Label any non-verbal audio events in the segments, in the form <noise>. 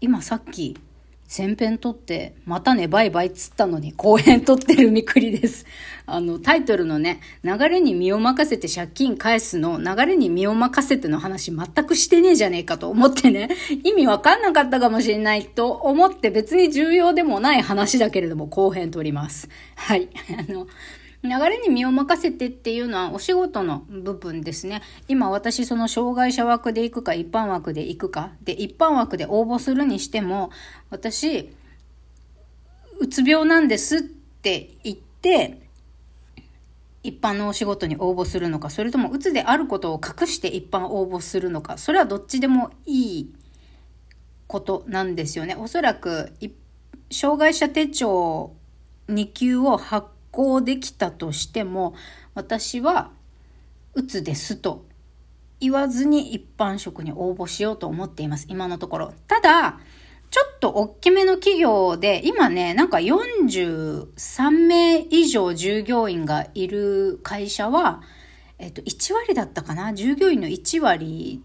今さっき前編撮って、またね、バイバイっつったのに、後編撮ってるみくりです。<laughs> あの、タイトルのね、流れに身を任せて借金返すの、流れに身を任せての話全くしてねえじゃねえかと思ってね、<laughs> 意味わかんなかったかもしれないと思って別に重要でもない話だけれども、後編撮ります。はい。<laughs> あの、流れに身を任せてっていうのはお仕事の部分ですね。今私その障害者枠で行くか一般枠で行くか。で、一般枠で応募するにしても、私、うつ病なんですって言って、一般のお仕事に応募するのか、それともうつであることを隠して一般応募するのか、それはどっちでもいいことなんですよね。おそらく、障害者手帳2級を発行できたとしても私はうつですと言わずに一般職に応募しようと思っています。今のところ。ただちょっと大きめの企業で今ねなんか43名以上従業員がいる会社はえっと1割だったかな？従業員の1割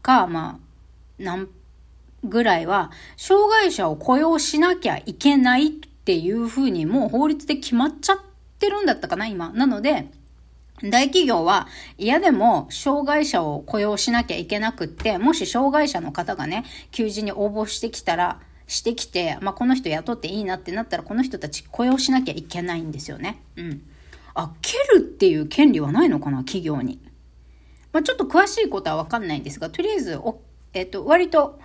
かまあ何ぐらいは障害者を雇用しなきゃいけないっていうふうにもう法律で決まっちゃってるんだったかな、今。なので、大企業は嫌でも障害者を雇用しなきゃいけなくって、もし障害者の方がね、求人に応募してきたら、してきて、まあ、この人雇っていいなってなったら、この人たち雇用しなきゃいけないんですよね。うん。あ、蹴るっていう権利はないのかな、企業に。まあ、ちょっと詳しいことはわかんないんですが、とりあえず、おえっ、ー、と、割と、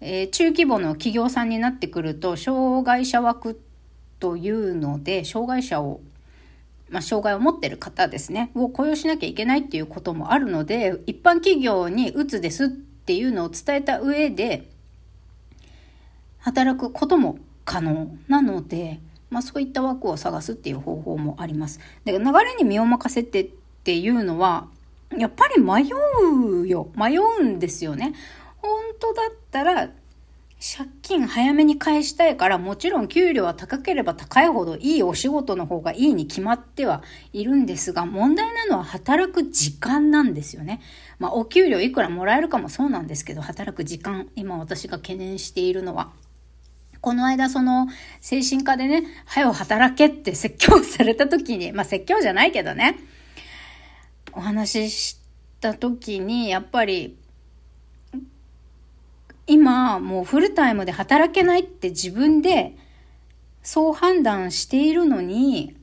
えー、中規模の企業さんになってくると、障害者枠ってというので、障害者を、まあ、障害を持ってる方ですね、を雇用しなきゃいけないっていうこともあるので、一般企業にうつですっていうのを伝えた上で、働くことも可能なので、まあ、そういった枠を探すっていう方法もあります。で流れに身を任せてっていうのは、やっぱり迷うよ。迷うんですよね。本当だったら借金早めに返したいから、もちろん給料は高ければ高いほどいいお仕事の方がいいに決まってはいるんですが、問題なのは働く時間なんですよね。まあ、お給料いくらもらえるかもそうなんですけど、働く時間、今私が懸念しているのは。この間その精神科でね、早う働けって説教された時に、まあ説教じゃないけどね、お話しした時に、やっぱり今もうフルタイムで働けないって自分でそう判断しているのに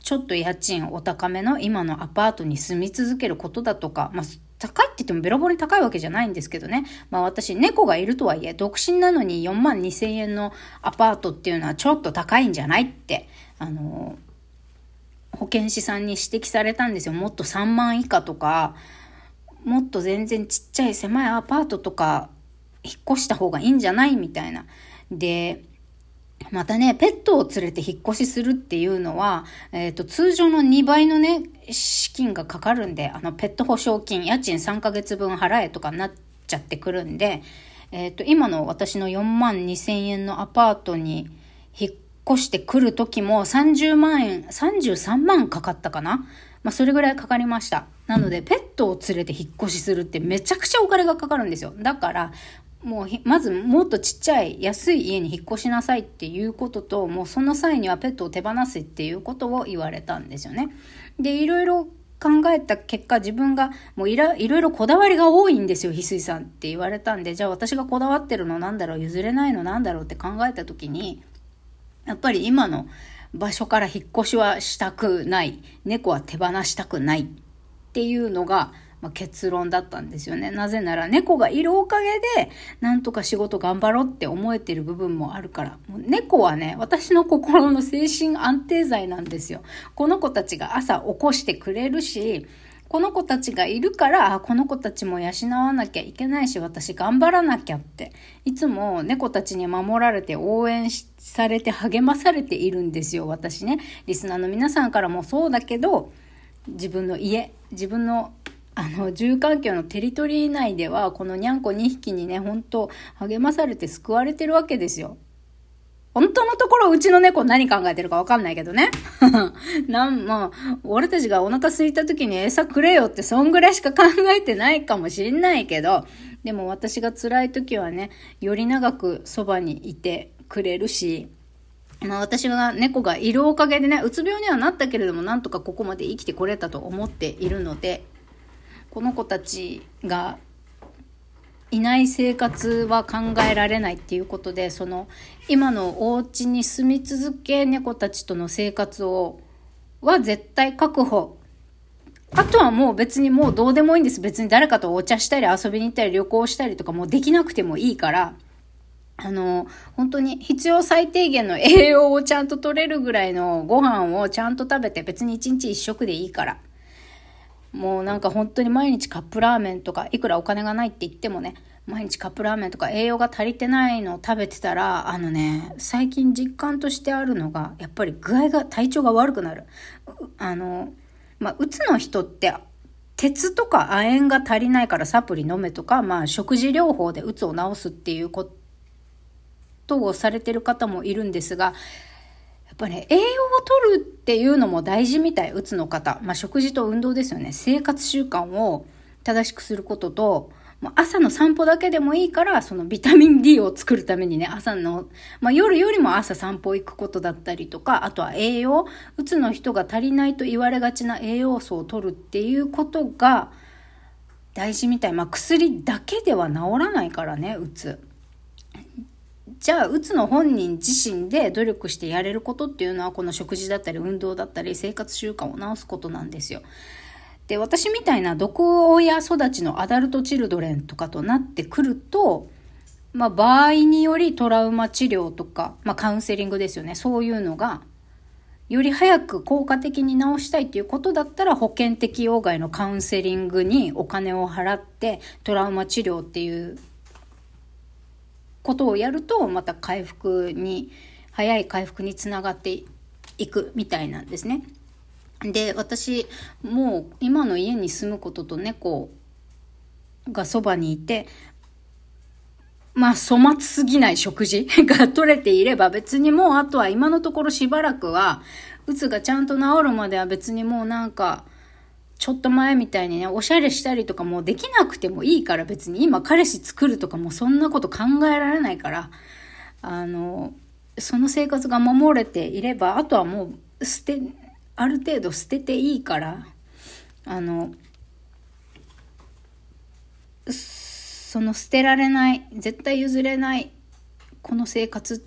ちょっと家賃お高めの今のアパートに住み続けることだとか、まあ、高いって言ってもベロボロに高いわけじゃないんですけどね。まあ私、猫がいるとはいえ、独身なのに4万2千円のアパートっていうのはちょっと高いんじゃないって、あの、保健師さんに指摘されたんですよ。もっと3万以下とか、もっと全然ちっちゃい狭いアパートとか引っ越した方がいいんじゃないみたいな。で、またね、ペットを連れて引っ越しするっていうのは、えっ、ー、と、通常の2倍のね、資金がかかるんで、あの、ペット保証金、家賃3ヶ月分払えとかなっちゃってくるんで、えっ、ー、と、今の私の4万2千円のアパートに引っ越してくる時も30万円、33万かかったかなまあ、それぐらいかかりました。なので、ペットを連れて引っ越しするってめちゃくちゃお金がかかるんですよ。だから、もうまずもっとちっちゃい安い家に引っ越しなさいっていうことともうその際にはペットを手放すっていうことを言われたんですよね。でいろいろ考えた結果自分がもういろいろこだわりが多いんですよ翡翠さんって言われたんでじゃあ私がこだわってるのなんだろう譲れないのなんだろうって考えた時にやっぱり今の場所から引っ越しはしたくない猫は手放したくないっていうのがまあ、結論だったんですよね。なぜなら猫がいるおかげで、なんとか仕事頑張ろうって思えてる部分もあるから。猫はね、私の心の精神安定剤なんですよ。この子たちが朝起こしてくれるし、この子たちがいるから、この子たちも養わなきゃいけないし、私頑張らなきゃって。いつも猫たちに守られて応援されて励まされているんですよ、私ね。リスナーの皆さんからもそうだけど、自分の家、自分のあの、住環境のテリトリー内では、このにゃんこ2匹にね、本当励まされて救われてるわけですよ。本当のところうちの猫何考えてるかわかんないけどね。<laughs> なん、まあ、俺たちがお腹空いた時に餌くれよってそんぐらいしか考えてないかもしんないけど、でも私が辛い時はね、より長くそばにいてくれるし、まあ私は猫がいるおかげでね、うつ病にはなったけれども、なんとかここまで生きてこれたと思っているので、この子たちがいない生活は考えられないっていうことで、その今のお家に住み続け猫たちとの生活を、は絶対確保。あとはもう別にもうどうでもいいんです。別に誰かとお茶したり遊びに行ったり旅行したりとかもうできなくてもいいから、あの、本当に必要最低限の栄養をちゃんと取れるぐらいのご飯をちゃんと食べて別に一日一食でいいから。もうなんか本当に毎日カップラーメンとか、いくらお金がないって言ってもね、毎日カップラーメンとか栄養が足りてないのを食べてたら、あのね、最近実感としてあるのが、やっぱり具合が、体調が悪くなる。あの、まあ、うつの人って、鉄とか亜鉛が足りないからサプリ飲めとか、まあ、食事療法でうつを治すっていうことことをされてる方もいるんですが、やっぱね、栄養を取るっていうのも大事みたい、うつの方。まあ、食事と運動ですよね。生活習慣を正しくすることと、朝の散歩だけでもいいから、そのビタミン D を作るためにね、朝の、まあ、夜よりも朝散歩行くことだったりとか、あとは栄養、うつの人が足りないと言われがちな栄養素を取るっていうことが大事みたい。まあ、薬だけでは治らないからね、うつ。じゃあ、うつの本人自身で努力してやれることっていうのは、この食事だったり運動だったり生活習慣を直すことなんですよ。で、私みたいな毒親育ちのアダルトチルドレンとかとなってくると、まあ、場合によりトラウマ治療とか、まあ、カウンセリングですよね。そういうのが、より早く効果的に治したいっていうことだったら保険適用外のカウンセリングにお金を払ってトラウマ治療っていうことをやるとまた回復に早い回復につながっていくみたいなんですね。で私もう今の家に住むことと猫がそばにいてまあ粗末すぎない食事 <laughs> が取れていれば別にもうあとは今のところしばらくはうつがちゃんと治るまでは別にもうなんかちょっと前みたいにね、おしゃれしたりとかもできなくてもいいから別に今彼氏作るとかもそんなこと考えられないから、あの、その生活が守れていれば、あとはもう捨て、ある程度捨てていいから、あの、その捨てられない、絶対譲れない、この生活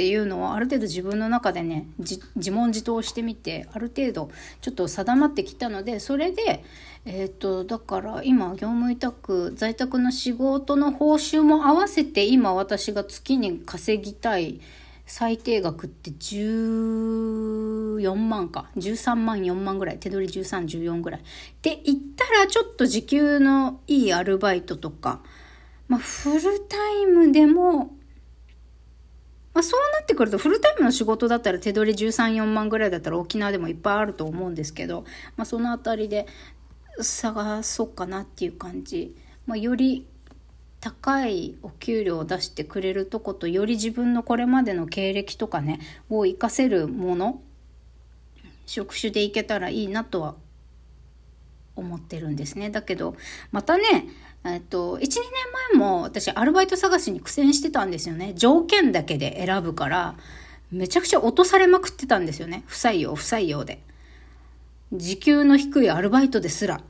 っていうのはある程度自分の中でね自問自答してみてある程度ちょっと定まってきたのでそれでえっ、とだから今業務委託在宅の仕事の報酬も合わせて今私が月に稼ぎたい最低額って14万か13万4万ぐらい手取り1314ぐらい。って言ったらちょっと時給のいいアルバイトとかまあフルタイムでもまあ、そうなってくるとフルタイムの仕事だったら手取り13、4万ぐらいだったら沖縄でもいっぱいあると思うんですけど、まあ、そのあたりで探そうかなっていう感じ。まあ、より高いお給料を出してくれるとことより自分のこれまでの経歴とかねを活かせるもの職種でいけたらいいなとは思ってるんですねだけどまたねえっと、1、2年前も私アルバイト探しに苦戦してたんですよね。条件だけで選ぶから、めちゃくちゃ落とされまくってたんですよね。不採用、不採用で。時給の低いアルバイトですら。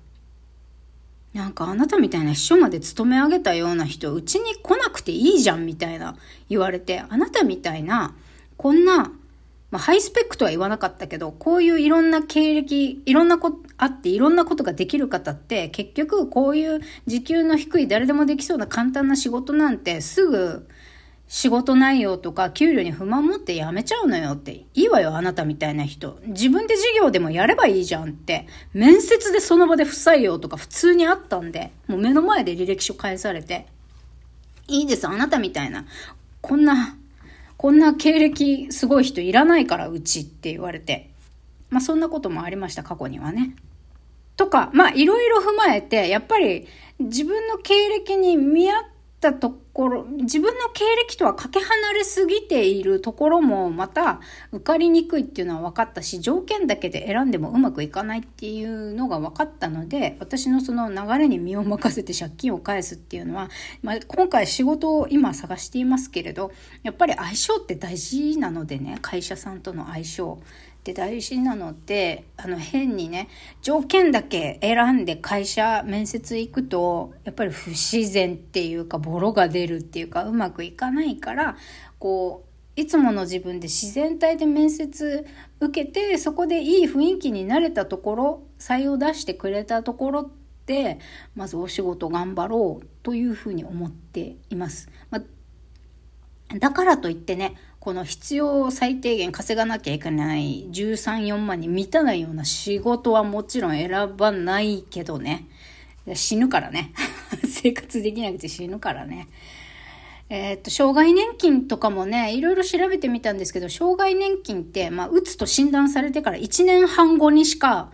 なんかあなたみたいな秘書まで勤め上げたような人、うちに来なくていいじゃんみたいな言われて、あなたみたいな、こんなまあ、ハイスペックとは言わなかったけど、こういういろんな経歴、いろんなことあっていろんなことができる方って、結局こういう時給の低い誰でもできそうな簡単な仕事なんてすぐ仕事内容とか給料に不満持って辞めちゃうのよって。いいわよ、あなたみたいな人。自分で事業でもやればいいじゃんって。面接でその場で不採用とか普通にあったんで、もう目の前で履歴書返されて。いいです、あなたみたいな。こんなこんな経歴すごい人いらないからうちって言われて。まあそんなこともありました、過去にはね。とか、まあいろいろ踏まえて、やっぱり自分の経歴に見合ったところ、自分の経歴とはかけ離れすぎているところもまた受かりにくいっていうのは分かったし、条件だけで選んでもうまくいかないっていうのが分かったので、私のその流れに身を任せて借金を返すっていうのは、まあ、今回仕事を今探していますけれど、やっぱり相性って大事なのでね、会社さんとの相性。って大事なのであの変にね条件だけ選んで会社面接行くとやっぱり不自然っていうかボロが出るっていうかうまくいかないからこういつもの自分で自然体で面接受けてそこでいい雰囲気になれたところ採用出してくれたところってまずお仕事頑張ろうというふうに思っています。まあ、だからといってねこの必要最低限稼がなきゃいけない13、4万に満たないような仕事はもちろん選ばないけどね。死ぬからね。<laughs> 生活できなくて死ぬからね。えー、っと、障害年金とかもね、いろいろ調べてみたんですけど、障害年金って、まあ、うつと診断されてから1年半後にしか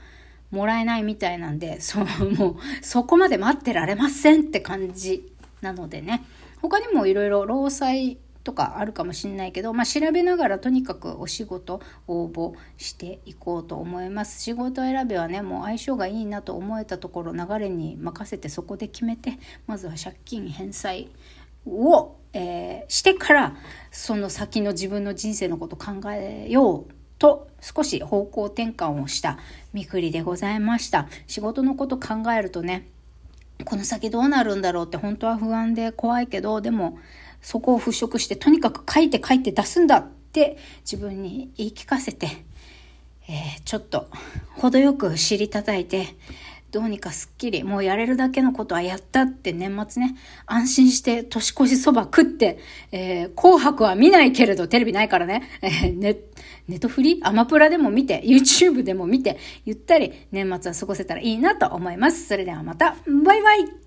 もらえないみたいなんで、そう、もう、そこまで待ってられませんって感じなのでね。他にもいろいろ労災とかあるかもしれないけど、まあ、調べながらとにかくお仕事応募していこうと思います。仕事選びはねもう相性がいいなと思えたところ流れに任せてそこで決めてまずは借金返済を、えー、してからその先の自分の人生のこと考えようと少し方向転換をしたみくりでございました。仕事のこと考えるとねこの先どうなるんだろうって本当は不安で怖いけどでもそこを払拭して、とにかく書いて書いて出すんだって自分に言い聞かせて、えー、ちょっと程よく尻叩いて、どうにかすっきり、もうやれるだけのことはやったって年末ね、安心して年越しそば食って、えー、紅白は見ないけれど、テレビないからね、えー、ネネトフリアマプラでも見て、YouTube でも見て、ゆったり年末は過ごせたらいいなと思います。それではまた、バイバイ。